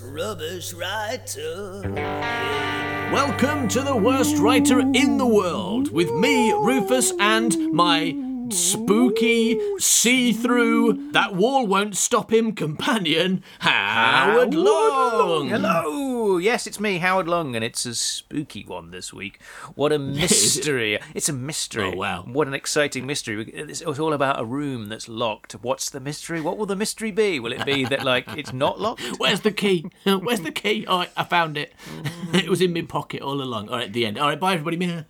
rubbish writer. Welcome to the worst writer in the world with me, Rufus, and my spooky, see through, that wall won't stop him companion, Howard Long. Hello! Yes, it's me, Howard Long, and it's a spooky one this week. What a mystery! it's a mystery. Oh, wow. What an exciting mystery. It's all about a room that's locked. What's the mystery? What will the mystery be? Will it be that, like, it's not locked? Where's the key? Where's the key? Right, I found it. it was in my pocket all along. All right, the end. All right, bye everybody.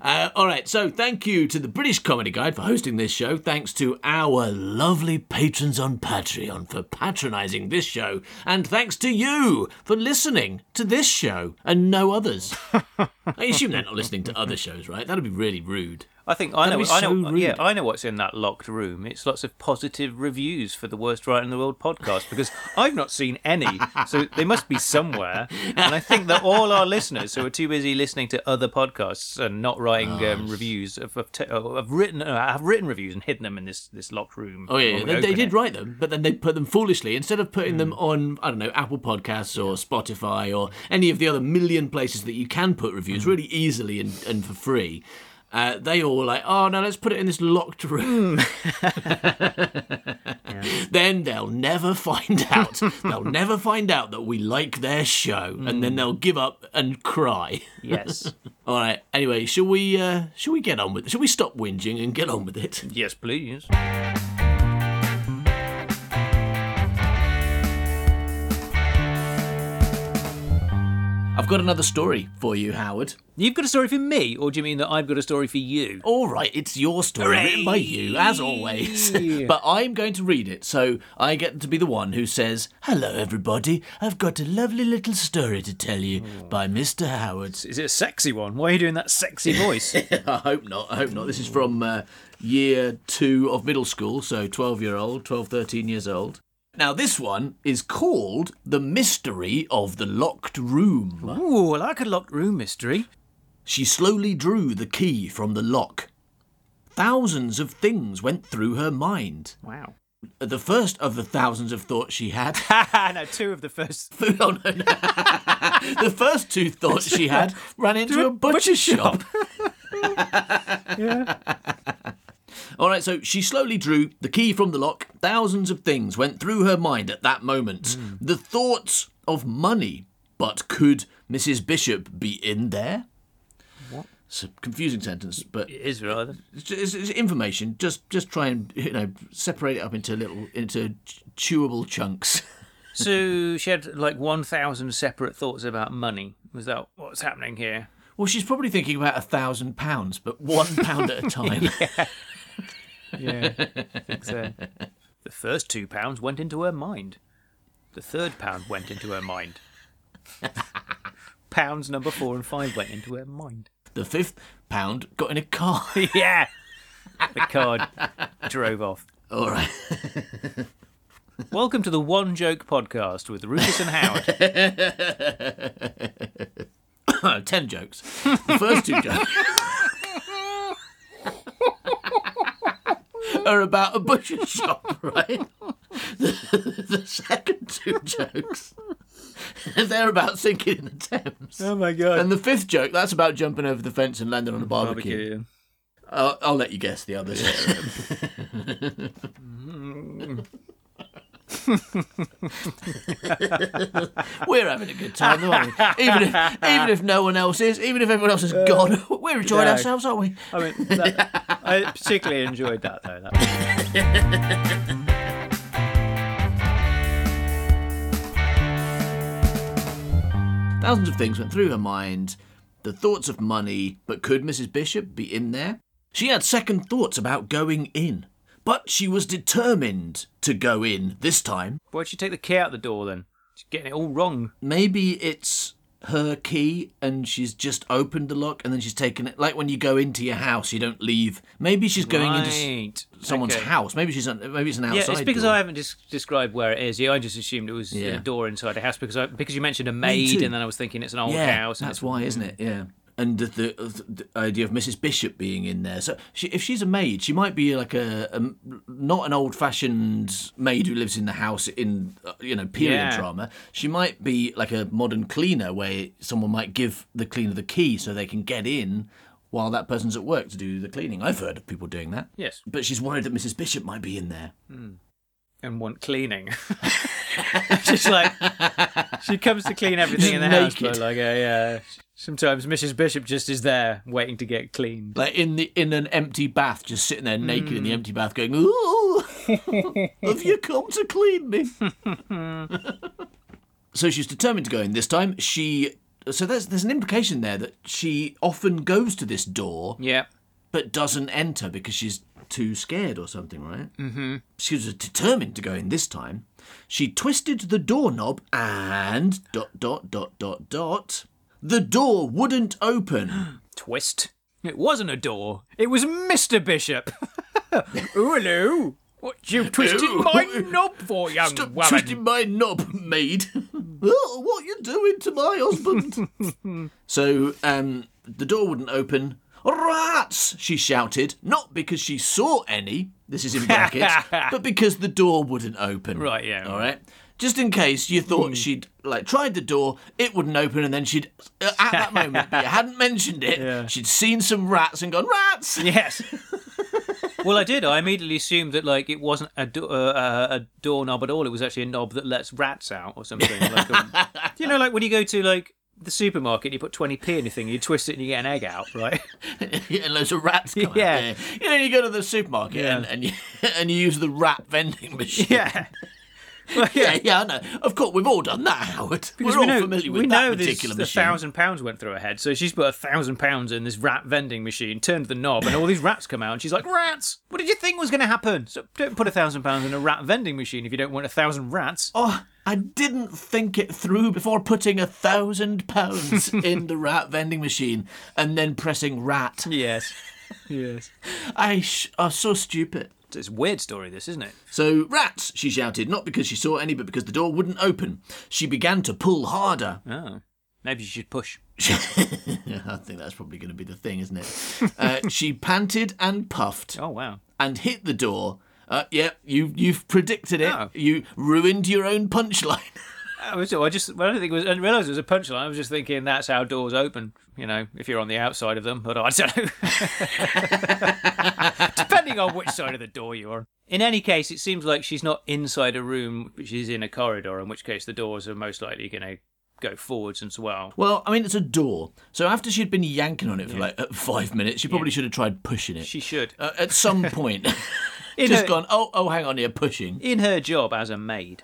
Uh, all right, so thank you to the British Comedy Guide for hosting this show. Thanks to our lovely patrons on Patreon for patronising this show. And thanks to you for listening to this show and no others. I assume they're not listening to other shows, right? That'd be really rude. I think I know. I know. rude. yeah, I know what's in that locked room. It's lots of positive reviews for the worst writer in the world podcast because I've not seen any, so they must be somewhere. And I think that all our listeners who are too busy listening to other podcasts and not writing um, reviews have, have, uh, have written uh, have written reviews and hidden them in this this locked room. Oh yeah, they, they did it. write them, but then they put them foolishly instead of putting them on I don't know Apple Podcasts or Spotify or any of the other million places that you can put reviews really easily and, and for free. Uh, they all were like, oh no, let's put it in this locked room. Then they'll never find out. they'll never find out that we like their show, and then they'll give up and cry. Yes. All right. Anyway, shall we? Uh, shall we get on with it? Shall we stop whinging and get on with it? yes, please. I've got another story for you, Howard. You've got a story for me, or do you mean that I've got a story for you? All right, it's your story written by you, as always. but I'm going to read it, so I get to be the one who says, Hello, everybody. I've got a lovely little story to tell you by Mr. Howard. Is it a sexy one? Why are you doing that sexy voice? I hope not. I hope not. This is from uh, year two of middle school, so 12 year old, 12, 13 years old. Now, this one is called The Mystery of the Locked Room. Ooh, I like a locked room mystery. She slowly drew the key from the lock. Thousands of things went through her mind. Wow. The first of the thousands of thoughts she had. no, two of the first. oh, no, no. the first two thoughts she had ran into a butcher shop. All right, so she slowly drew the key from the lock. Thousands of things went through her mind at that moment. Hmm. The thoughts of money. But could Mrs. Bishop be in there? What? It's a confusing sentence, but It is rather. it's, it's, it's information. Just just try and you know separate it up into little into chewable chunks. So she had like 1,000 separate thoughts about money. Was that what's happening here? Well, she's probably thinking about a thousand pounds, but one pound at a time. Yeah. I think so. The first two pounds went into her mind. The third pound went into her mind. Pounds number four and five went into her mind. The fifth pound got in a car. yeah. The card drove off. All right. Welcome to the One Joke Podcast with Rufus and Howard. Ten jokes. The first two jokes are about a butcher shop, right? The, the second two jokes, they're about sinking in the Thames. Oh my god. And the fifth joke, that's about jumping over the fence and landing on a barbecue. I'll, I'll let you guess the others. we're having a good time, aren't we? Even if, even if no one else is, even if everyone else has uh, gone, we're enjoying ourselves, aren't we? I mean, that, I particularly enjoyed that though. That Thousands of things went through her mind. The thoughts of money, but could Mrs. Bishop be in there? She had second thoughts about going in, but she was determined to go in this time. Why'd she take the key out the door then? She's getting it all wrong. Maybe it's her key and she's just opened the lock and then she's taken it. Like when you go into your house, you don't leave. Maybe she's going into s- someone's Okay. house. Maybe she's maybe it's an outside. Yeah, it's because door. I haven't described where it is. Yeah, I just assumed it was Yeah. a door inside a house because I, because you mentioned a maid, too. and then I was thinking it's an old yeah, house. and That's it's- why, isn't it? Yeah. And the, the, the idea of Mrs. Bishop being in there. So she, if she's a maid, she might be like a, a not an old-fashioned maid who lives in the house in uh, you know period Yeah. drama. She might be like a modern cleaner where someone might give the cleaner the key so they can get in while that person's at work to do the cleaning. I've heard of people doing that. Yes, But she's worried that Mrs. Bishop might be in there. and want cleaning. She's like, she comes to clean everything in the Just house, but like, uh, yeah. Sometimes Mrs. Bishop just is there waiting to get cleaned. Like in the in an empty bath, just sitting there naked in the empty bath, going, "Ooh, have you come to clean me?" so she's determined to go in this time. She so there's there's an implication there that she often goes to this door Yeah. but doesn't enter because she's too scared or something, right? Mm-hmm. She was determined to go in this time. She twisted the doorknob and dot dot dot dot dot. The door wouldn't open. Twist. It wasn't a door. It was Mr. Bishop. oh, hello. What you twisted Ooh. my knob for, young Stop woman? twisting my knob, maid. oh, what you doing to my husband? so, um, the door wouldn't open. Rats! She shouted, not because she saw any. This is in brackets, but because the door wouldn't open. Right, yeah. All right. Just in case you thought she'd like tried the door, it wouldn't open, and then she'd uh, at that moment, but you hadn't mentioned it. Yeah. She'd seen some rats and gone rats. Yes. well, I did. I immediately assumed that like it wasn't a, do- uh, uh, a doorknob at all. It was actually a knob that lets rats out or something. Like a, you know, like when you go to like the supermarket, you put twenty p in your thing, you twist it and you get an egg out, right? and loads of rats come Yeah. out there. You know, you go to the supermarket Yeah. and, and you and you use the rat vending machine. yeah. Well, yeah, yeah, I know. Of course, we've all done that, Howard. Because We're we all know, familiar with we that know this- particular a thousand pounds went through her head, so she's put a thousand pounds in this rat vending machine, turned the knob, and all these rats come out, and she's like, "Rats! What did you think was going to happen? So don't put a thousand pounds in a rat vending machine if you don't want a thousand rats." Oh, I didn't think it through before putting a thousand pounds in the rat vending machine and then pressing rat. Yes, yes. I sh- are so stupid. It's a weird story, this, isn't it? So, rats, she shouted, not because she saw any, but because the door wouldn't open. She began to pull harder. Oh, maybe she should push. I think that's probably going to be the thing, isn't it? Uh, she panted and puffed Oh wow. and hit the door. Uh, yeah, you you've predicted it. Oh. You ruined your own punchline. I, was, I just well, I don't think it was. I didn't realise it was a punchline. I was just thinking that's how doors open. You know, if you're on the outside of them, but I don't know. Depending on which side of the door you are. In any case, it seems like she's not inside a room; she's in a corridor. In which case, the doors are most likely going to go forwards as well. well, I mean, it's a door. So after she'd been yanking on it for like uh, five minutes, she probably should have tried pushing it. She should. uh, at some point, In just her- gone. Oh, oh, hang on, here, pushing. in her job as a maid,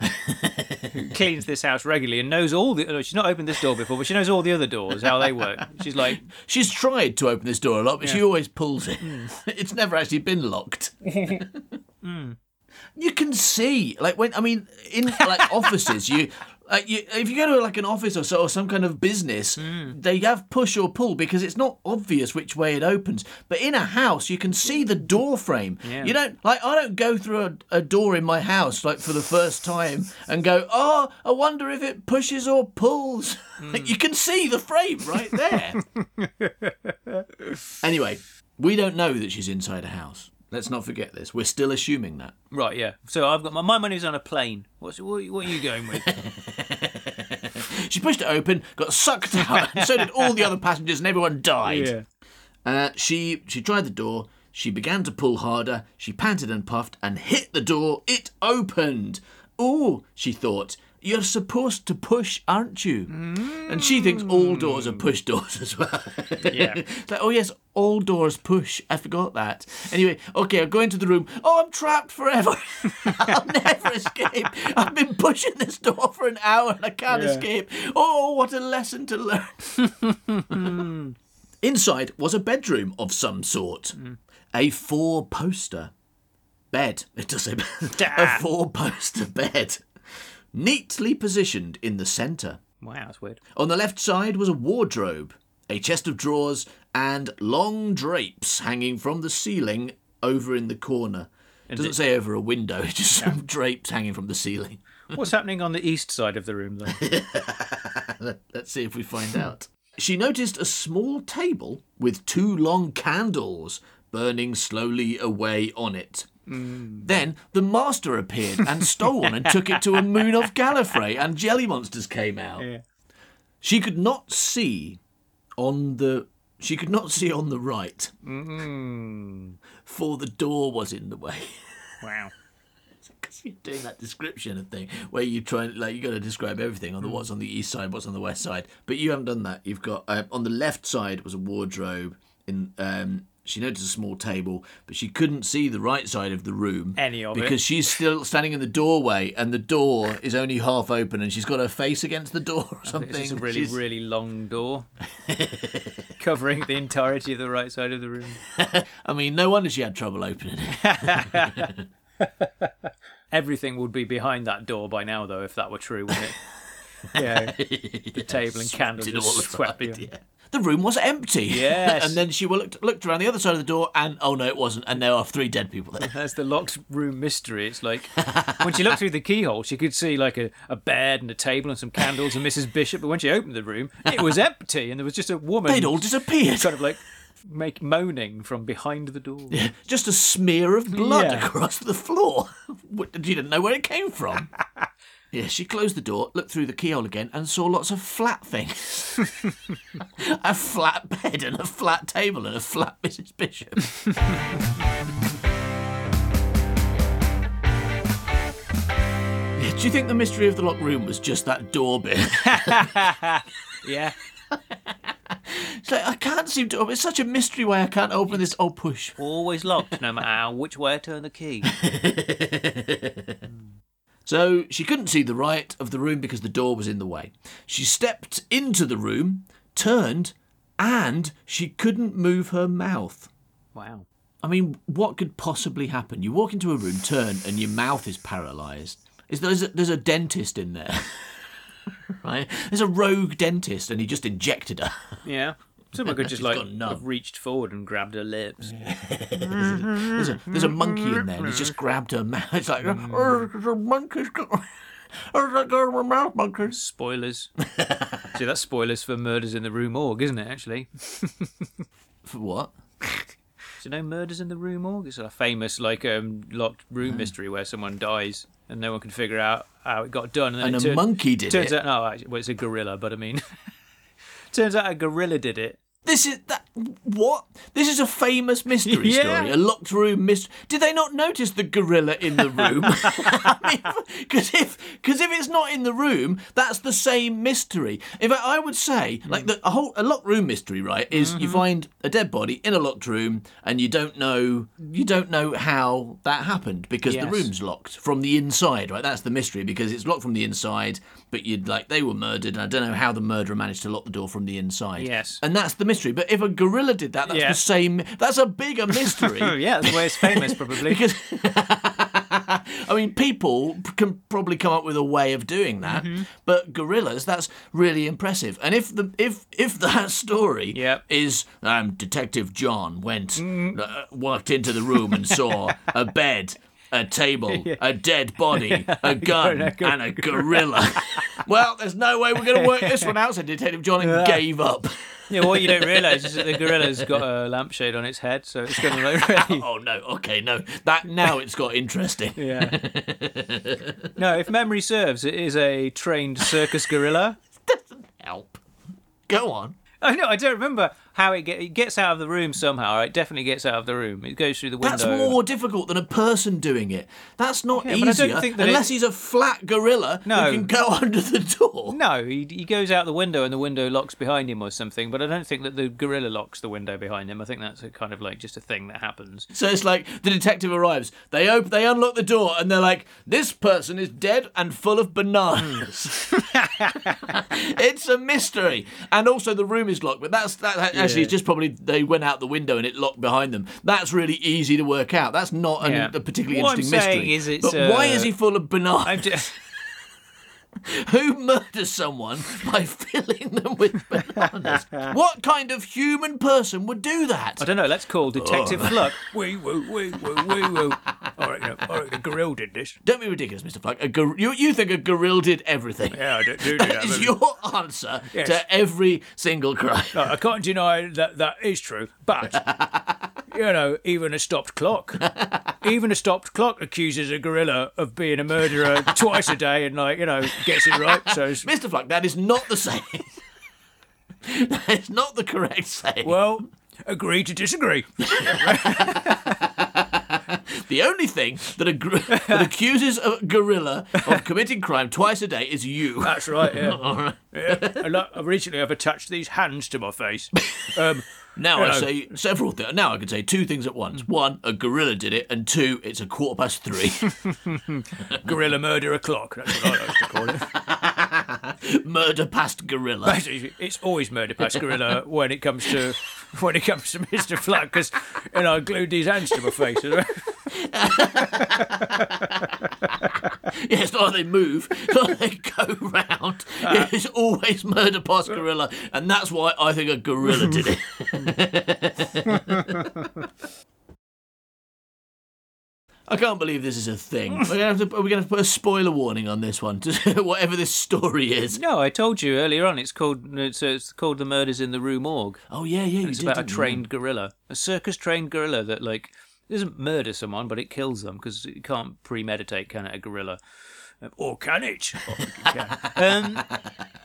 who cleans this house regularly and knows all the. no, She's not opened this door before, but she knows all the other doors, how they work. She's like, She's tried to open this door a lot, but she always pulls it. Hmm. it's never actually been locked. You can see, like when I mean, in like offices, you. Like you, if you go to like an office or so, or some kind of business, hmm. they have push or pull because it's not obvious which way it opens. But in a house, you can see the door frame. Yeah. You don't like. I don't go through a, a door in my house like for the first time and go, "Oh, I wonder if it pushes or pulls." Like, hmm. you can see the frame right there. Anyway, we don't know that she's inside a house. Let's not forget this. We're still assuming that. right, yeah. So I've got my, my money's on a plane. What's what, what are you going with? She pushed it open, got sucked out, and so did all the other passengers, and everyone died. Uh, she she tried the door. She began to pull harder. She panted and puffed and hit the door. It opened. Oh, she thought. You're supposed to push, aren't you? And she thinks all doors are push doors as well. Yeah. It's like, oh yes, all doors push. I forgot that. Anyway, okay, I'll go into the room. Oh, I'm trapped forever. I'll never escape. I've been pushing this door for an hour and I can't escape. Oh, what a lesson to learn. Inside was a bedroom of some sort. a four poster bed. It does say a four poster bed, neatly positioned in the centre. Wow, that's weird. On the left side was a wardrobe, a chest of drawers, and long drapes hanging from the ceiling over in the corner. It doesn't say over a window, it's just some drapes hanging from the ceiling. What's happening on the east side of the room, though? Let's see if we find out. She noticed a small table with two long candles burning slowly away on it. Then the master appeared and stole one and took it to a moon of Gallifrey, and jelly monsters came out. Yeah. She could not see on the she could not see on the right, Mm. for the door was in the way. Wow. Because you're doing that description of thing where you try and like you got to describe everything on the what's on the east side, what's on the west side, but you haven't done that. You've got uh, on the left side was a wardrobe. In um, she noticed a small table, but she couldn't see the right side of the room Any of it. because she's still standing in the doorway, and the door is only half open, and she's got her face against the door or something. It's a really, She's- really long door, covering the entirety of the right side of the room. I mean, no wonder she had trouble opening it. Everything would be behind that door by now, though, if that were true, wouldn't it? yeah, the table and candles just swept aside, yeah. The room was empty. Yes. and then she looked looked around the other side of the door, and oh no, it wasn't. And there are three dead people there. That's the locked room mystery. It's like when she looked through the keyhole, she could see like a, a bed and a table and some candles and Mrs. Bishop. But when she opened the room, it was empty and there was just a woman They'd all disappeared. kind of like make moaning from behind the door. Yeah, Just a smear of blood Yeah. across the floor. She didn't know where it came from. Yeah, she closed the door, looked through the keyhole again, and saw lots of flat things. a flat bed and a flat table and a flat Mrs. Bishop. Yeah, Do you think the mystery of the locked room was just that door bit? Yeah. It's like, I can't seem to open It's such a mystery why I can't open this. Oh, push. Always locked, no matter how, which way I turn the key. So she couldn't see the right of the room because the door was in the way. She stepped into the room, turned, and she couldn't move her mouth. Wow. I mean, what could possibly happen? You walk into a room, turn, and your mouth is paralysed. Is there's a, there's a dentist in there, right? There's a rogue dentist, and he just injected her. Yeah. Someone could just She's like have reached forward and grabbed her lips. There's a, there's a monkey in there, and he's just grabbed her mouth. It's like, oh, there's a monkey's got, oh, there's got my mouth, monkey. Spoilers. See, that's spoilers for Murders in the Rue Morgue, isn't it? Actually, For what? do you know Murders in the Rue Morgue? It's a famous like um, locked room mystery where someone dies and no one can figure out how it got done. And, And a turn- monkey did turns it. out no, well, it's a gorilla, but I mean, turns out a gorilla did it. This is that. What? This is a famous mystery Yeah. story, a locked room mystery. Did they not notice the gorilla in the room? Because if because if it's not in the room, that's the same mystery. In fact, I would say hmm. like the a whole a locked room mystery, right? Is you mm-hmm. find a dead body in a locked room and you don't know you don't know how that happened because the room's locked from the inside, right? That's the mystery because it's locked from the inside, but you'd like they were murdered and I don't know how the murderer managed to lock the door from the inside. Yes. And that's the mystery. But if a gorilla did that, that's Yeah. the same. That's a bigger mystery. Oh yeah, that's why it's famous probably. Because I mean, people can probably come up with a way of doing that, Mm-hmm. but gorillas, that's really impressive. And if the if if that story Yep. is um, Detective John went Mm-hmm. uh, walked into the room and saw a bed. A table, a dead body, a gun, and a and a gorilla. well, there's no way we're going to work this one out, said Detective John gave up. Yeah, what you don't realise is that the gorilla's got a lampshade on its head, so it's going to like really. Oh no, okay, no. That now it's got interesting. Yeah. No, if memory serves, it is a trained circus gorilla. Doesn't help. Go on. I know. I don't remember how it, get, it gets out of the room somehow. It definitely gets out of the room. It goes through the window. That's more difficult than a person doing it. That's not Yeah, easier don't think that unless it- he's a flat gorilla No. who can go under the door. No, he, he goes out the window and the window locks behind him or something. But I don't think that the gorilla locks the window behind him. I think that's a kind of like just a thing that happens. So it's like the detective arrives. They open, they unlock the door, and they're like, "This person is dead and full of bananas." Hmm. it's a mystery, and also the room is locked. But that's that. that- actually, it's just probably they went out the window and it locked behind them. That's really easy to work out. That's not Yeah. a particularly What I'm interesting mystery. saying is it's, but why uh, is he full of bananas? I'm just, Who murders someone by filling them with bananas? what kind of human person would do that? I don't know. Let's call Detective Oh. Fluck. Wee woo, wee woo, wee woo. All right, all right. The gorilla did this. Don't be ridiculous, Mr. Fluck. A gor- you, you think a gorilla did everything. Yeah, I do, do, do that. That is your answer Yes. to every single crime. No, I can't deny that that is true, but you know, even a stopped clock, even a stopped clock accuses a gorilla of being a murderer twice a day, and like you know, gets it right. So, Mr. Fluck, that is not the same. that is not the correct saying. well, agree to disagree. the only thing that, a gr- that accuses a gorilla of committing crime twice a day is you. That's right. Yeah. All right. yeah. I recently I've attached these hands to my face. Um, Now I say several things. Now I can say two things at once. Hmm. One, a gorilla did it, and two, it's a quarter past three. gorilla murder o'clock. That's what I like to call it. Murder past gorilla. It's always murder past gorilla when it comes to when it comes to Mr. Fluck because you know I glued these hands to my face. Yeah, oh, it's not like they move, it's not like they go round. Ah. It's always murder past gorilla, and that's why I think a gorilla did it. I can't believe this is a thing. We're have to, are we going to put a spoiler warning on this one, whatever this story is? No, I told you earlier on. It's called it's, it's called the Murders in the Rue Morgue. Oh yeah, yeah. It's did. about a didn't you? trained gorilla, a circus trained gorilla that like doesn't murder someone, but it kills them because it can't premeditate, can it? A gorilla, Um, or can it? Or it can. um,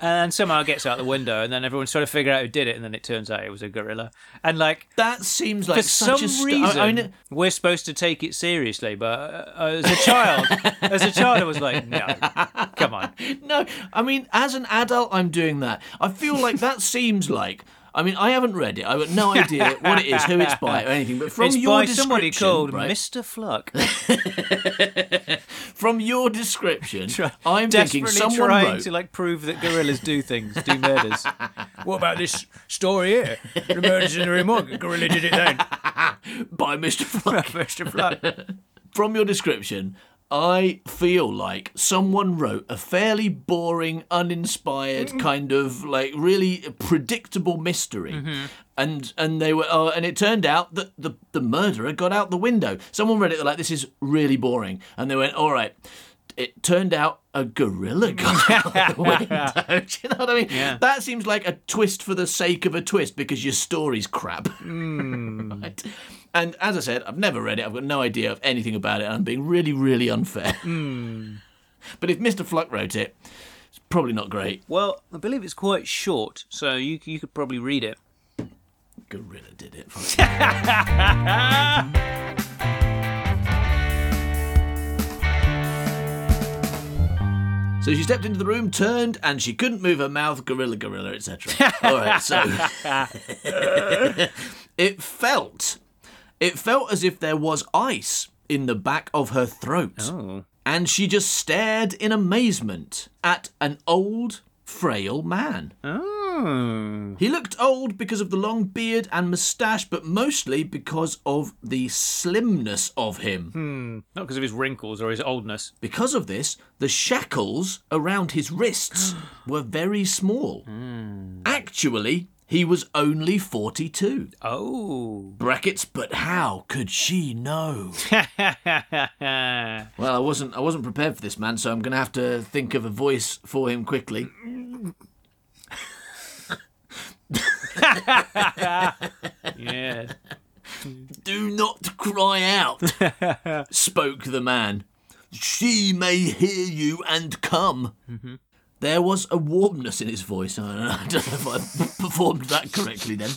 and somehow it gets out the window, and then everyone's trying to figure out who did it, and then it turns out it was a gorilla. And like That seems like for such some a st- reason, I mean, we're supposed to take it seriously, but uh, as a child, as a child, I was like, no, come on. No, I mean, as an adult, I'm doing that. I feel like that seems like. I mean, I haven't read it. I've got no idea what it is, who it's by, or anything. But from it's your by description, somebody called right, Mr. Fluck. from your description, I'm thinking someone trying wrote to like prove that gorillas do things, do murders. what about this story here? The murders in the remote. Gorilla did it then. by Mr. Fluck. Mr. Fluck. from your description, I feel like someone wrote a fairly boring, uninspired kind of like really predictable mystery. And and they were uh, and it turned out that the the murderer got out the window. Someone read it they're like this is really boring, and they went, all right. It turned out a gorilla got out the window. Do you know what I mean? Yeah. That seems like a twist for the sake of a twist because your story's crap. Hmm. right? And as I said, I've never read it. I've got no idea of anything about it. And I'm being really, really unfair. Hmm. But if Mr. Fluck wrote it, it's probably not great. Well, I believe it's quite short, so you you could probably read it. Gorilla did it. So she stepped into the room, turned, and she couldn't move her mouth. Gorilla, gorilla, etc. All right, so it felt, it felt as if there was ice in the back of her throat, Oh. and she just stared in amazement at an old, frail man. Oh. He looked old because of the long beard and moustache, but mostly because of the slimness of him. Hmm. Not because of his wrinkles or his oldness. Because of this, the shackles around his wrists were very small. Actually, he was only 42. Oh. Brackets, but how could she know? Well, I wasn't I wasn't prepared for this man, so I'm going to have to think of a voice for him quickly. Yeah. Do not cry out, spoke the man. She may hear you and come. Mm-hmm. There was a warmness in his voice. I don't know, I don't know if I performed that correctly then.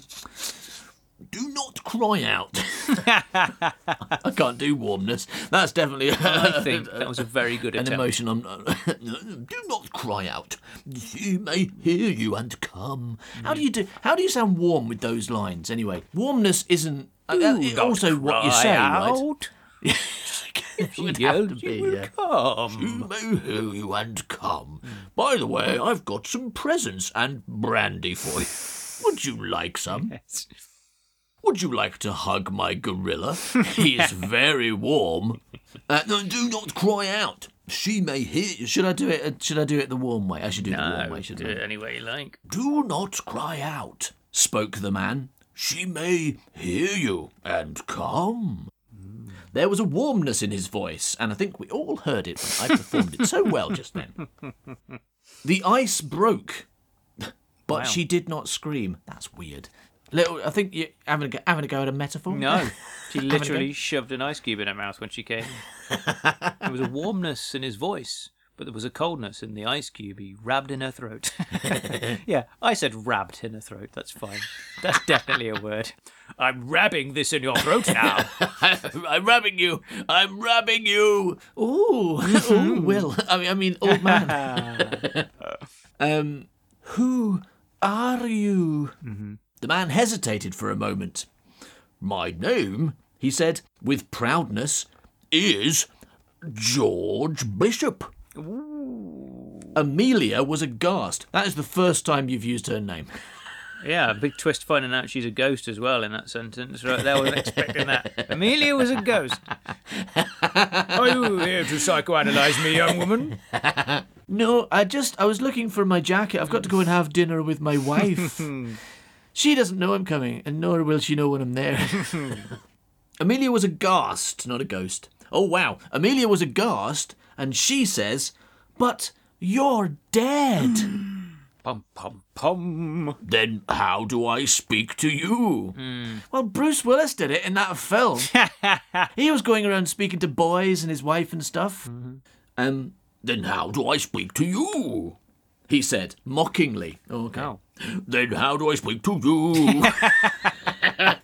Do not cry out. I can't do warmness. That's definitely I think that was a very good an attempt. emotion. I'm do not cry out. She may hear you and come. How do you do? How do you sound warm with those lines? Anyway, warmness isn't uh, uh, also what you say, right? out. It would She have to "She be, will yeah. come. You may hear you and come. By the way, I've got some presents and brandy for you. Would you like some? Would you like to hug my gorilla? He is very warm. Uh, no, do not cry out. She may hear you. Should I do it? uh, Should I do it the warm way? I should do it the warm way. do Shouldn't it I? any way you like. Do not cry out, spoke the man. She may hear you and come. There was a warmness in his voice, and I think we all heard it when I performed it so well just then. The ice broke, but Wow. she did not scream. That's weird. Little, I think you're having a, go- having a go at a metaphor. No, she literally shoved an ice cube in her mouth when she came. there was a warmness in his voice, but there was a coldness in the ice cube he rabbed in her throat. yeah, I said rabbed in her throat. That's fine. That's definitely a word. I'm rabbing this in your throat now. I'm rabbing you. I'm rabbing you. Ooh, ooh, Will. I mean, I mean, old man. um, who are you? The man hesitated for a moment. My name, he said with proudness, is George Bishop. Amelia was aghast. That is the first time you've used her name. Yeah, a big twist finding out she's a ghost as well in that sentence. Right there, I wasn't expecting that. Amelia was a ghost. Are you oh, here to psychoanalyze me, young woman? No, I just I was looking for my jacket. I've got to go and have dinner with my wife. she doesn't know I'm coming, and nor will she know when I'm there. Amelia was aghast, not a ghost. Oh wow. Amelia was aghast, and she says, But you're dead. Pum pum pum. then how do I speak to you? Well, Bruce Willis did it in that film. he was going around speaking to boys and his wife and stuff. Mm-hmm. Um, then how do I speak to you? He said, mockingly. Oh, okay. Oh. Then how do I speak to you?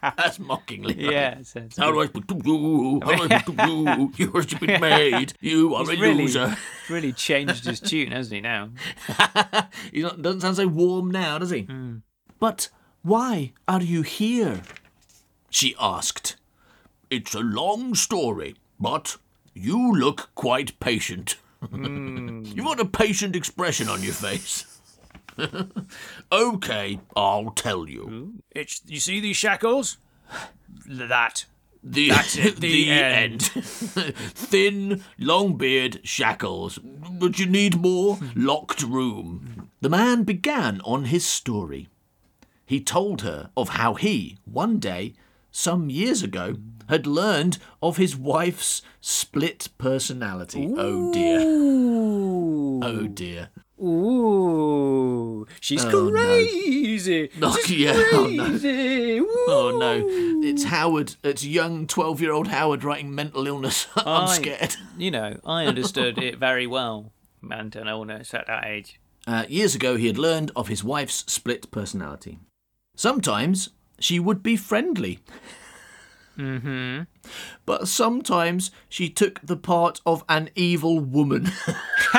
That's mockingly. right? Yeah, it sounds How do I speak to you? How do I speak to you? You are stupid maid. You are He's a really, loser. really changed his tune, hasn't he? Now, He doesn't sound so warm now, does he? Hmm. But why are you here? She asked. It's a long story, but you look quite patient. Hmm. You've got a patient expression on your face. okay, I'll tell you. Hmm? it's you see these shackles? That The, That's it, the end. Thin, long beard, shackles. But you need more? Locked room. The man began on his story. He told her of how he, one day, some years ago, had learned of his wife's split personality. Oh dear. Oh dear. Ooh, she's Oh, no. crazy. Oh, She's yeah, oh, no. crazy. Oh no. It's Howard. It's young 12 year old Howard writing mental illness. I'm I- scared. You know, I understood it very well. Mental illness at that age. Uh, years ago, he had learned of his wife's split personality. Sometimes she would be friendly. Mm-hmm. But sometimes she took the part of an evil woman.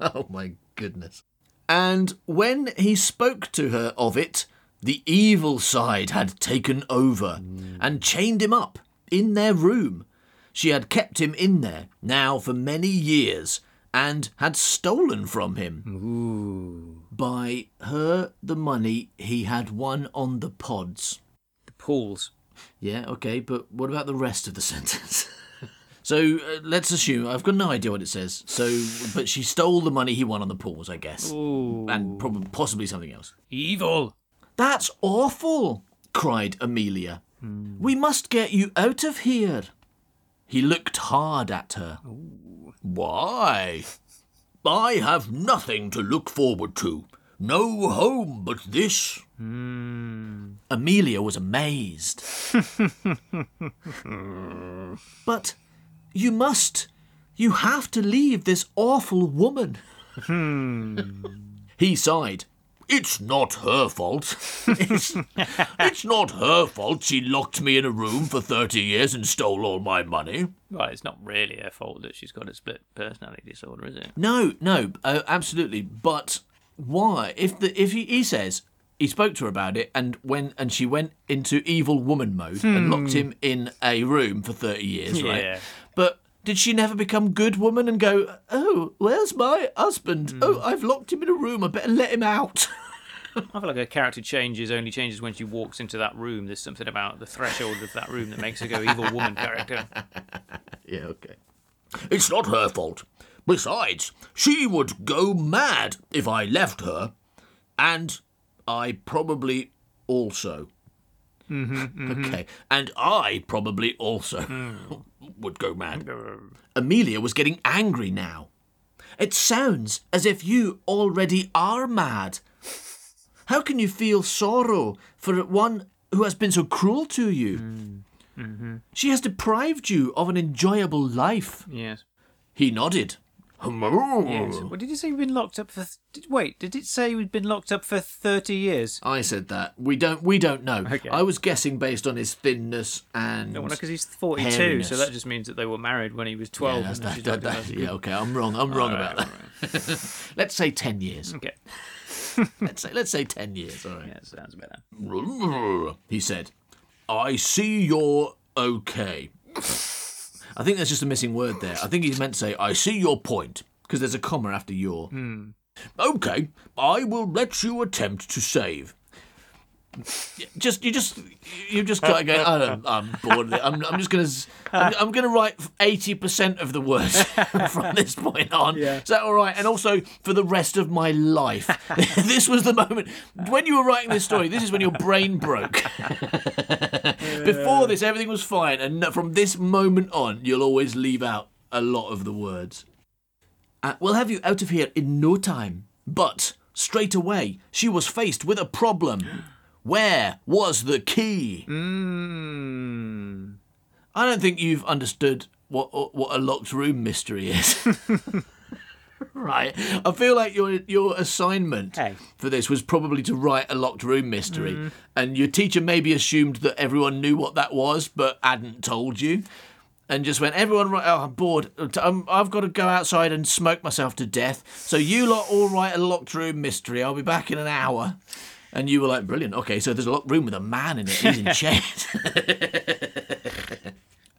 oh my goodness. And when he spoke to her of it, the evil side had taken over and chained him up in their room. She had kept him in there now for many years and had stolen from him. By her the money he had won on the pods. Pools. Yeah, okay, but what about the rest of the sentence? so uh, let's assume I've got no idea what it says. So, but she stole the money he won on the pools, I guess, Ooh. and probably possibly something else. Evil. That's awful! cried Amelia. We must get you out of here. He looked hard at her. Why? I have nothing to look forward to. No home but this. Amelia was amazed. but you must. You have to leave this awful woman. He sighed. It's not her fault. It's, it's not her fault she locked me in a room for 30 years and stole all my money. Well, it's not really her fault that she's got a split personality disorder, is it? No, no, uh, absolutely. But why? If the if he, he says he spoke to her about it and when and she went into evil woman mode and hmm. locked him in a room for 30 years, right? Yeah. But did she never become good woman and go, "Oh, where's my husband? Hmm. Oh, I've locked him in a room. I better let him out." I feel like her character changes only changes when she walks into that room. There's something about the threshold of that room that makes her go evil woman character. Yeah, okay. It's not her fault. Besides, she would go mad if I left her. And I probably also. Mm-hmm, mm-hmm. Okay. And I probably also hmm. would go mad. Amelia was getting angry now. It sounds as if you already are mad. How can you feel sorrow for one who has been so cruel to you? Hmm. Mm-hmm. She has deprived you of an enjoyable life. Yes. He nodded. Yes. What did you say? We've been locked up for? Did, wait, did it say we'd been locked up for thirty years? I said that. We don't we don't know. Okay. I was guessing based on his thinness and No, because he's forty-two, Hairiness. so that just means that they were married when he was twelve. and that, that, that- yeah, okay, I'm wrong. I'm wrong Alright, about that. Let's say 10 years. Okay. Let's say let's say 10 years, all right. Yeah, sounds better. He said, "I see you're okay." I think there's just a missing word there. I think he's meant to say, "I see your point," because there's a comma after your. Hmm. Okay, I will let you attempt to save. Just you just you just got to go. I don't, I'm bored. Of it. I'm, I'm just gonna I'm, I'm gonna write eighty percent of the words from this point on. Is that all right? And also for the rest of my life. this was the moment when you were writing this story. This is when your brain broke. Before this, everything was fine, and from this moment on, you'll always leave out a lot of the words. Uh, we'll have you out of here in no time. But straight away, she was faced with a problem. Where was the key? Mm. I don't think you've understood what what a locked room mystery is. right. I feel like your your assignment Hey. for this was probably to write a locked room mystery, and your teacher maybe assumed that everyone knew what that was, but hadn't told you. And just went, everyone? Oh, I'm bored. I'm, I've got to go outside and smoke myself to death. So you lot all write a locked room mystery. I'll be back in an hour. And you were like, brilliant. Okay, so there's a locked room with a man in it. He's in chains.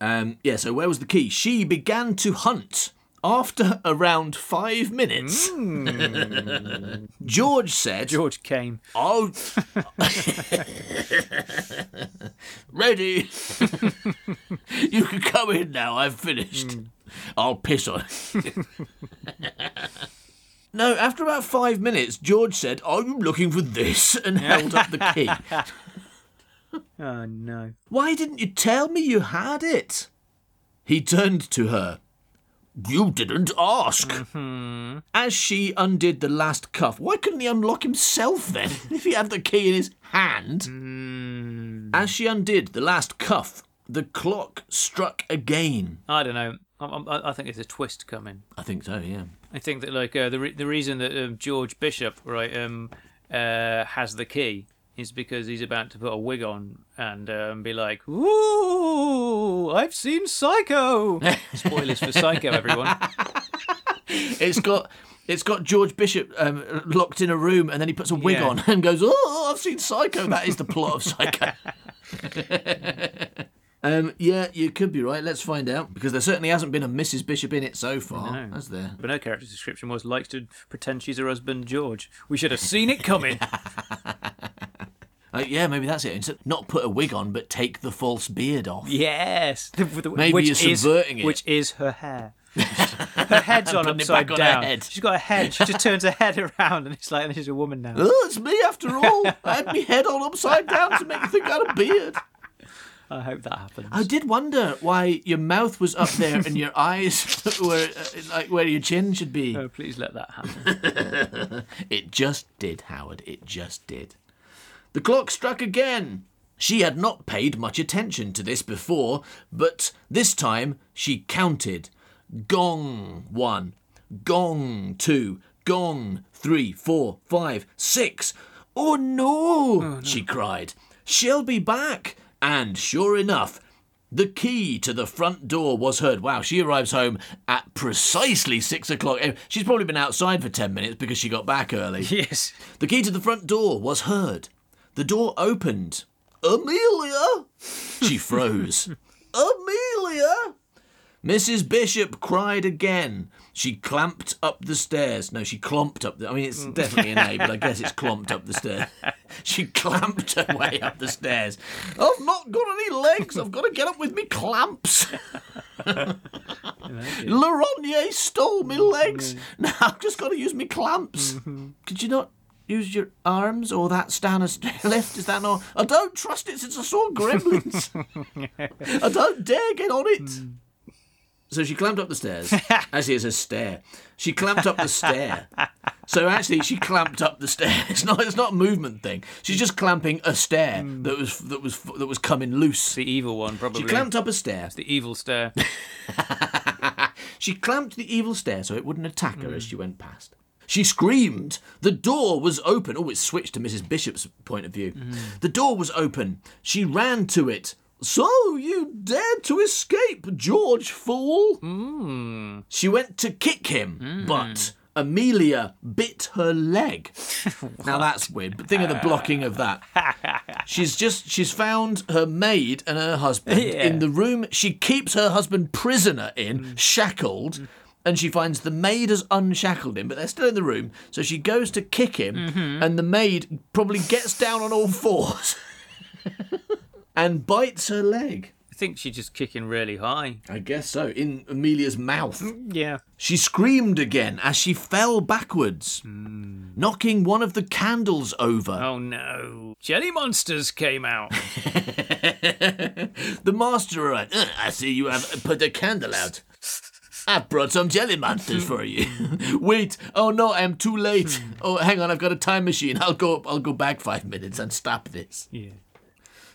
Um, yeah, so where was the key? She began to hunt. After around five minutes, George said, George came. Oh, ready. you can come in now. I've finished. I'll piss on it. no, after about five minutes, George said, Are you looking for this? and held up the key. Oh no. Why didn't you tell me you had it? He turned to her. You didn't ask. Mm-hmm. As she undid the last cuff, why couldn't he unlock himself then, if he had the key in his hand? Mm. As she undid the last cuff, the clock struck again. I don't know. I, I, I think there's a twist coming. I think so, yeah. I think that like uh, the re- the reason that um, George Bishop right um uh has the key is because he's about to put a wig on and um, be like, "Ooh, I've seen Psycho." Spoilers for Psycho, everyone. It's got it's got George Bishop um, locked in a room, and then he puts a wig Yeah. on and goes, "Oh, I've seen Psycho." That is the plot of Psycho. um, yeah, you could be right. Let's find out because there certainly hasn't been a Mrs. Bishop in it so far, No. has there? But her character description was likes to pretend she's her husband George. We should have seen it coming. Uh, yeah, maybe that's it. Instead, not put a wig on, but take the false beard off. yes, Maybe which you're is, subverting it. Which is her hair. her head's on upside on down. head. She's got a head. She just turns her head around, and it's like and she's a woman now. Oh, it's me after all. I had my head on upside down to make you think I had a beard. I hope that happens. I did wonder why your mouth was up there and your eyes were uh, like where your chin should be. Oh, please let that happen. It just did, Howard. It just did. The clock struck again. She had not paid much attention to this before, but this time she counted. Gong one, gong two, gong three, four, five, six. Oh no, she cried. She'll be back. And sure enough, the key to the front door was heard. Wow, she arrives home at precisely six o'clock. Eh, She's probably been outside for ten minutes because she got back early. yes. The key to the front door was heard. The door opened. Amelia! She froze. Amelia! Mrs. Bishop cried again. She clamped up the stairs. No, she clomped up the. I mean, it's mm. definitely an A, but I guess it's clomped up the stairs. She clamped her way up the stairs. I've not got any legs. I've got to get up with me clamps. Laronnier stole me mm, legs. Now I've just got to use me clamps. Mm-hmm. Could you not use your arms or that stand lift? Is that not? I don't trust it since I saw Gremlins. I don't dare get on it. Mm. So she clamped up the stairs. Actually, it's a stair. She clamped up the stair. So actually, she clamped up the stair. It's not. It's not a movement thing. She's just clamping a stair hmm. that was that was that was coming loose. The evil one, probably. She clamped up a stair. the evil stair. She clamped the evil stair so it wouldn't attack her as hmm. she went past. She screamed. The door was open. Oh, it switched to Mrs. Bishop's point of view. Hmm. The door was open. She ran to it. So you dared to escape, George fool! Hmm. She went to kick him, hmm. but Amelia bit her leg. now that's weird, but think of the blocking of that. She's just she's found her maid and her husband Yeah. in the room she keeps her husband prisoner in, mm. shackled. Mm. And she finds the maid has unshackled him, but they're still in the room. So she goes to kick him, mm-hmm. and the maid probably gets down on all fours and bites her leg. I think she's just kicking really high. I guess so, in Amelia's mouth. Mm, yeah. She screamed again as she fell backwards, hmm. knocking one of the candles over. Oh no. Jelly monsters came out. The master arrived. "Uh, I see you have put a candle out. I've brought some jelly monsters for you. Wait. Oh no, I'm too late. Hmm. Oh, hang on, I've got a time machine. I'll go I'll go back five minutes and stop this. yeah.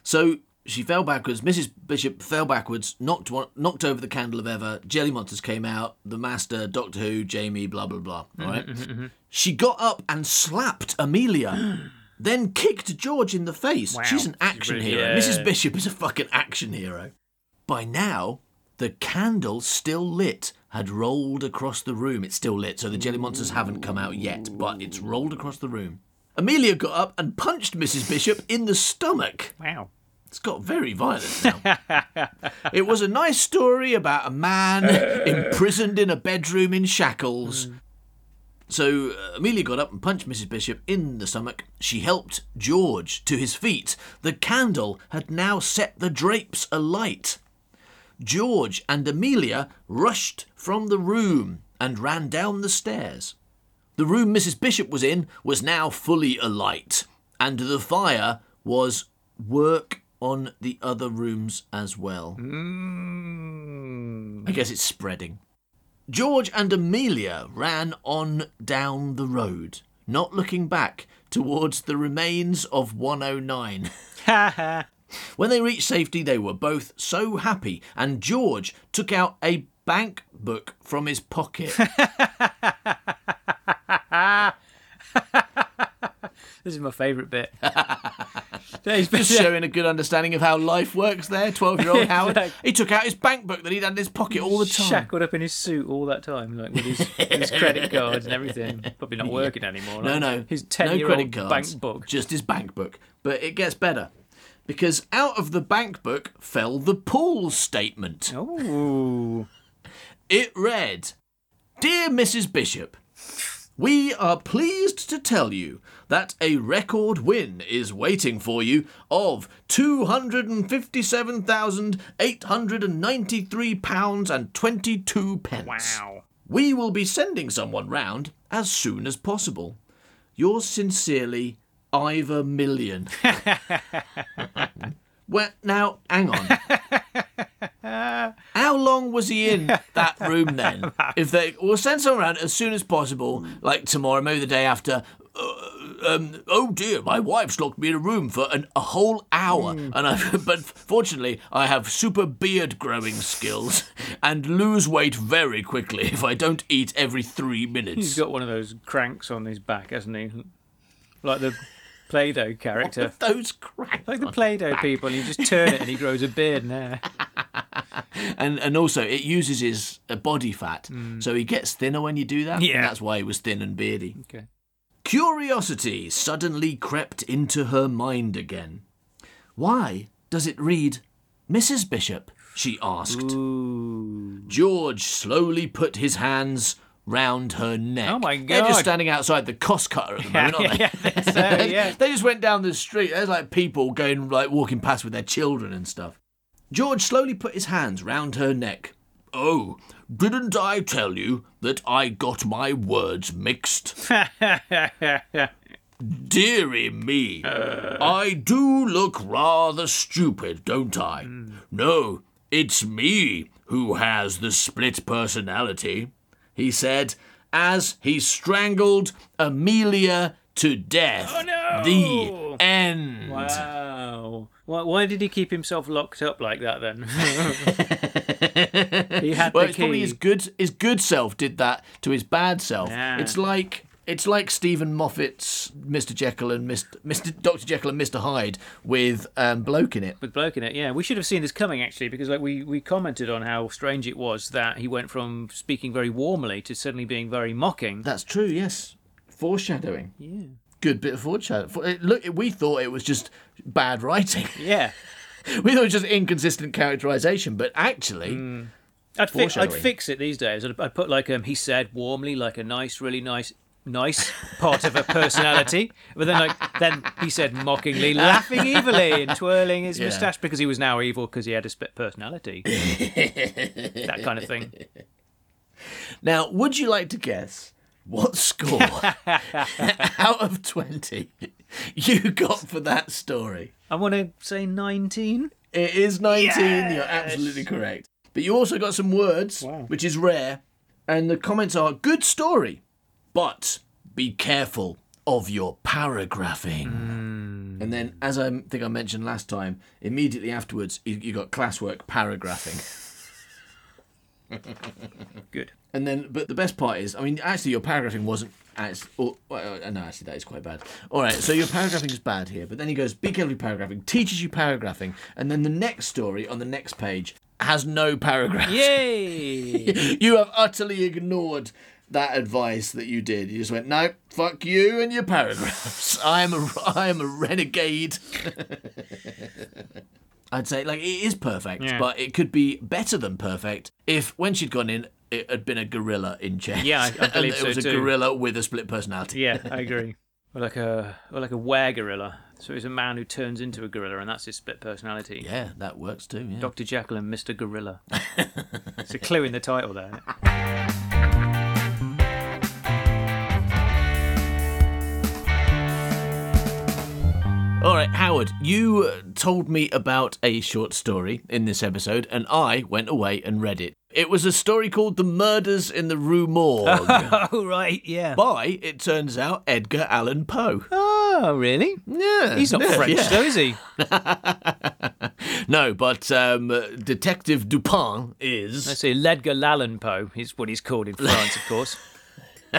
So she fell backwards. Mrs. Bishop fell backwards, knocked one, knocked over the candle of ever. Jelly monsters came out. The master, Doctor Who, Jamie, blah blah blah. All right? Mm-hmm, mm-hmm. She got up and slapped Amelia. Then kicked George in the face. Wow. She's an action really- hero. yeah. Mrs. Bishop is a fucking action hero. By now, the candle still lit had rolled across the room. It's still lit, so the jelly monsters haven't come out yet, but it's rolled across the room. Amelia got up and punched Mrs. Bishop in the stomach. Wow. It's got very violent now. it was a nice story about a man imprisoned in a bedroom in shackles. So uh, Amelia got up and punched Mrs. Bishop in the stomach. She helped George to his feet. The candle had now set the drapes alight. George and Amelia rushed from the room and ran down the stairs. The room Mrs. Bishop was in was now fully alight, and the fire was work on the other rooms as well. Hmm. I guess it's spreading. George and Amelia ran on down the road, not looking back towards the remains of 109. When they reached safety, they were both so happy, and George took out a bank book from his pocket. This is my favourite bit. He's Just showing a good understanding of how life works there, 12 year old Howard. Exactly. He took out his bank book that he'd had in his pocket all the time. shackled up in his suit all that time, like with his, his credit cards and everything. Probably not working anymore. No, like, no. His ten-year-old credit cards, bank book. Just his bank book. But it gets better. Because out of the bank book fell the pool statement. Oh, It read Dear Mrs. Bishop, we are pleased to tell you that a record win is waiting for you of £257,893 and 22 pence. wow. We will be sending someone round as soon as possible. Yours sincerely, Ivor Million. well, now, hang on. How long was he in that room then? If they we'll send someone around as soon as possible, like tomorrow, maybe the day after. Uh, um, oh dear, my wife's locked me in a room for an, a whole hour, and I. But fortunately, I have super beard growing skills and lose weight very quickly if I don't eat every three minutes. He's got one of those cranks on his back, hasn't he? Like the Play-Doh character. Those cracks. Like the Play-Doh people, and you just turn it and he grows a beard and hair. and and also it uses his uh, body fat, so he gets thinner when you do that. Yeah. that's why he was thin and beardy. Okay. Curiosity suddenly crept into her mind again. Why does it read Mrs. Bishop? she asked. Ooh. George slowly put his hands round her neck. Oh my god! They're just standing outside the Costcutter at the moment, aren't they? yeah, so, yeah. they just went down the street. There's like people going, like walking past with their children and stuff. George slowly put his hands round her neck. Oh, didn't I tell you that I got my words mixed? Deary me, uh. I do look rather stupid, don't I? Hmm. No, it's me who has the split personality, he said as he strangled Amelia to death. Oh, no! The end. Wow. Why, why did he keep himself locked up like that then? he had Well, the it's probably his good his good self did that to his bad self. Yeah. It's like it's like Steven Moffat's Mr. Jekyll and Mr. Mr. Dr. Jekyll and Mr. Hyde with um, bloke in it. with bloke in it. Yeah, we should have seen this coming actually, because like we we commented on how strange it was that he went from speaking very warmly to suddenly being very mocking. That's true. Yes, foreshadowing. Yeah. Good bit of foreshadowing. Look, we thought it was just bad writing. Yeah. we thought it was just inconsistent characterization, but actually, I'd, fi- I'd fix it these days. I'd, I'd put like um, he said warmly, like a nice, really nice, nice part of her personality. But then like then he said mockingly, laughing evilly and twirling his Yeah. moustache because he was now evil because he had a split personality. that kind of thing. now, would you like to guess what score out of twenty you got for that story? I want to say nineteen. It is 19. You're absolutely correct. But you also got some words, which is rare. And the comments are good story, but be careful of your paragraphing. And then, as I think I mentioned last time, immediately afterwards, you, you got classwork paragraphing. Good. And then, but the best part is, I mean, actually, your paragraphing wasn't. As, oh, well, uh, no, actually, that is quite bad. All right, so your paragraphing is bad here, but then he goes, "Be careful paragraphing." Teaches you paragraphing, and then the next story on the next page has no paragraph. Yay! you have utterly ignored that advice that you did. You just went, "No, fuck you and your paragraphs. I am a, I am a renegade." I'd say like it is perfect, Yeah. but it could be better than perfect if when she'd gone in, it had been a gorilla in chess. Yeah, I- I and believe it so was a gorilla with a split personality. yeah, I agree. Or like a or like a were gorilla. So he's a man who turns into a gorilla, and that's his split personality. Yeah, that works too. Yeah. Dr. Jekyll and Mr. Gorilla. it's a clue in the title there. All right, Howard, you uh, told me about a short story in this episode, and I went away and read it. It was a story called The Murders in the Rue Morgue Oh right, yeah. by, it turns out, Edgar Allan Poe. Oh really? Yeah. He's not yeah, French yeah. though, is he? No, but um, Detective Dupin is. Let's see, Ledgar Allan Poe is what he's called in France, of course.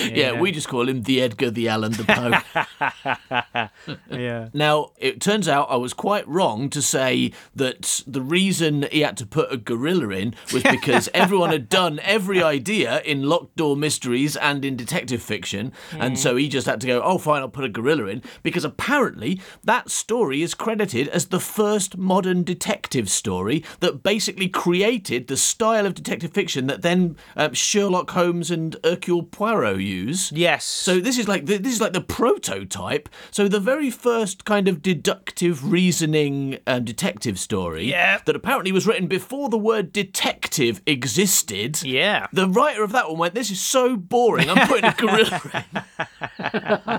yeah. we just call him the Edgar the Allan the Poe. Yeah. Now, it turns out I was quite wrong to say that the reason he had to put a gorilla in was because everyone had done every idea in locked door mysteries and in detective fiction. And so he just had to go, oh, fine, I'll put a gorilla in. Because apparently that story is credited as the first modern detective story that basically created the style of detective fiction that then uh, Sherlock Holmes and Hercule Poirot use. Yes. So this is like the, this is like the prototype. So the very first kind of deductive reasoning um, detective story Yeah. that apparently was written before the word detective existed. Yeah. The writer of that one went, "This is so boring. I'm putting a gorilla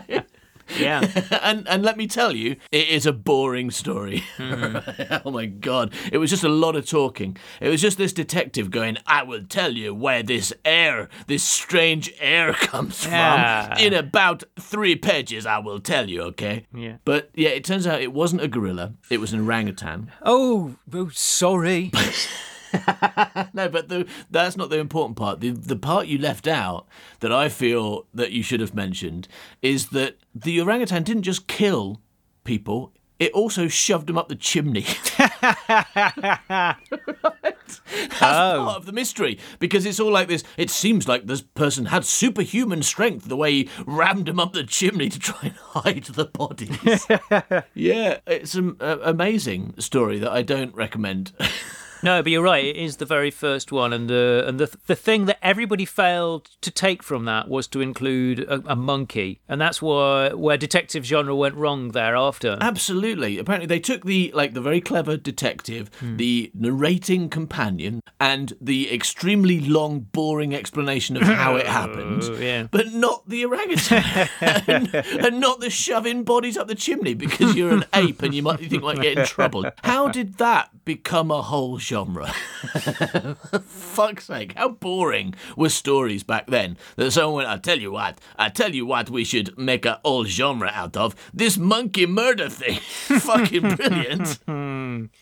in." Yeah. and and let me tell you, it is a boring story. Hmm. oh my god, it was just a lot of talking. It was just this detective going, "I will tell you where this air, this strange air comes Yeah. from in about three pages. I will tell you, okay?" Yeah. But yeah, it turns out it wasn't a gorilla; it was an orangutan. Oh, oh sorry. No, but the, that's not the important part. The the part you left out that I feel that you should have mentioned is that the orangutan didn't just kill people; it also shoved them up the chimney. That's Oh. part of the mystery because it's all like this. It seems like this person had superhuman strength the way he rammed him up the chimney to try and hide the bodies. yeah, it's an uh, amazing story that I don't recommend. No, but you're right. It is the very first one, and the and the the thing that everybody failed to take from that was to include a, a monkey, and that's why where detective genre went wrong thereafter. Absolutely. Apparently, they took the like the very clever detective, hmm. the narrating companion, and the extremely long, boring explanation of how it oh, happened, yeah. but not the orangutan, and, and not the shoving bodies up the chimney because you're an ape and you might you think might get in trouble. How did that become a whole genre? Fuck's sake! How boring were stories back then that someone went, "I tell you what, I tell you what, we should make a whole genre out of this monkey murder thing." Fucking brilliant.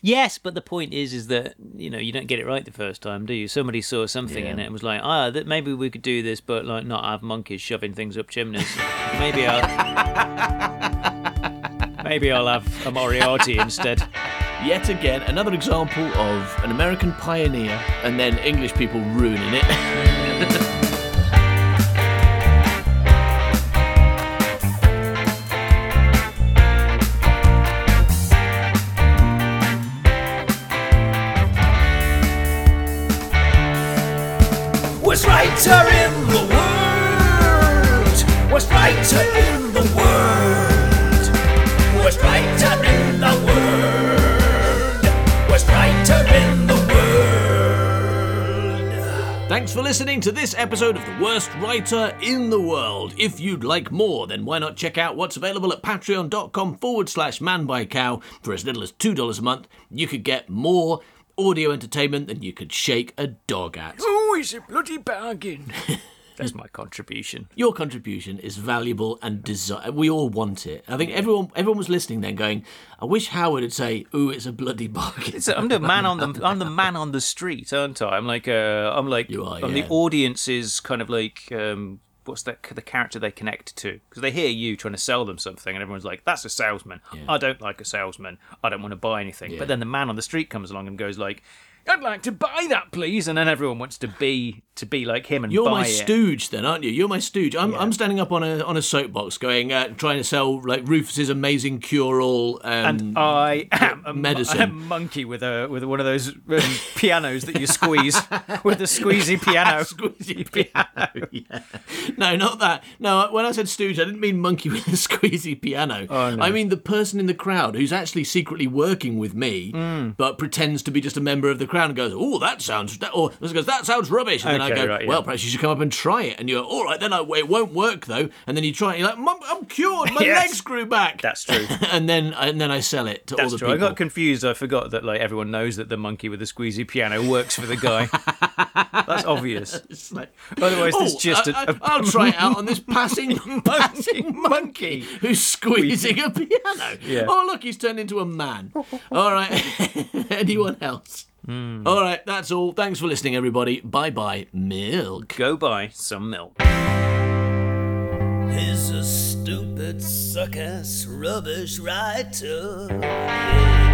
Yes, but the point is, is that you know you don't get it right the first time, do you? Somebody saw something in it and was like, ah, that maybe we could do this, but like not have monkeys shoving things up chimneys. maybe I'll. Maybe I'll have a Moriarty instead. Yet again, another example of an American pioneer and then English people ruining it. listening to this episode of The Worst Writer in the World. If you'd like more, then why not check out what's available at patreon.com forward slash man buy cow. For as little as $2 a month, you could get more audio entertainment than you could shake a dog at. Oh, it's a bloody bargain. That's my contribution. Your contribution is valuable and desire. We all want it. I think everyone everyone was listening then, going, "I wish Howard would say, ooh, it's a bloody bargain." So I'm the man on the I'm the man on the street, aren't I? I'm like uh, I'm like You are, I'm yeah. the audience's kind of like um, what's that the character they connect to because they hear you trying to sell them something and everyone's like that's a salesman. I don't like a salesman. I don't want to buy anything. Yeah. But then the man on the street comes along and goes like. I'd like to buy that, please, and then everyone wants to be to be like him and You're buy my it. stooge, then, aren't you? You're my stooge. I'm, I'm standing up on a on a soapbox, going, uh, trying to sell like Rufus's amazing cure-all. Um, and I am a, medicine. a monkey with a with one of those um, pianos that you squeeze with a squeezy piano. squeezy piano. yeah. No, not that. No, when I said stooge, I didn't mean monkey with a squeezy piano. Oh, no. I mean the person in the crowd who's actually secretly working with me, Hmm. but pretends to be just a member of the crowd and goes, "Oh, that sounds," or goes, "That sounds rubbish," and then I Okay, go, right, yeah. "Well, perhaps you should come up and try it." And you're, "All right, then I, it won't work though." And then you try it, and you're like, I'm cured. My Yes. legs grew back." That's true. and then and then I sell it to all That's the true. people. I got confused. I forgot that like everyone knows that the monkey with the squeezy piano works for the guy. That's obvious. Like, Otherwise, oh, there's just I, a- I, will try it out on this passing passing monkey who's squeezing a piano. Yeah. Oh, look, he's turned into a man. All right. Anyone else? Hmm. All right, that's all. Thanks for listening, everybody. Bye bye, milk. Go buy some milk. He's a stupid, suck ass, rubbish writer. Yeah.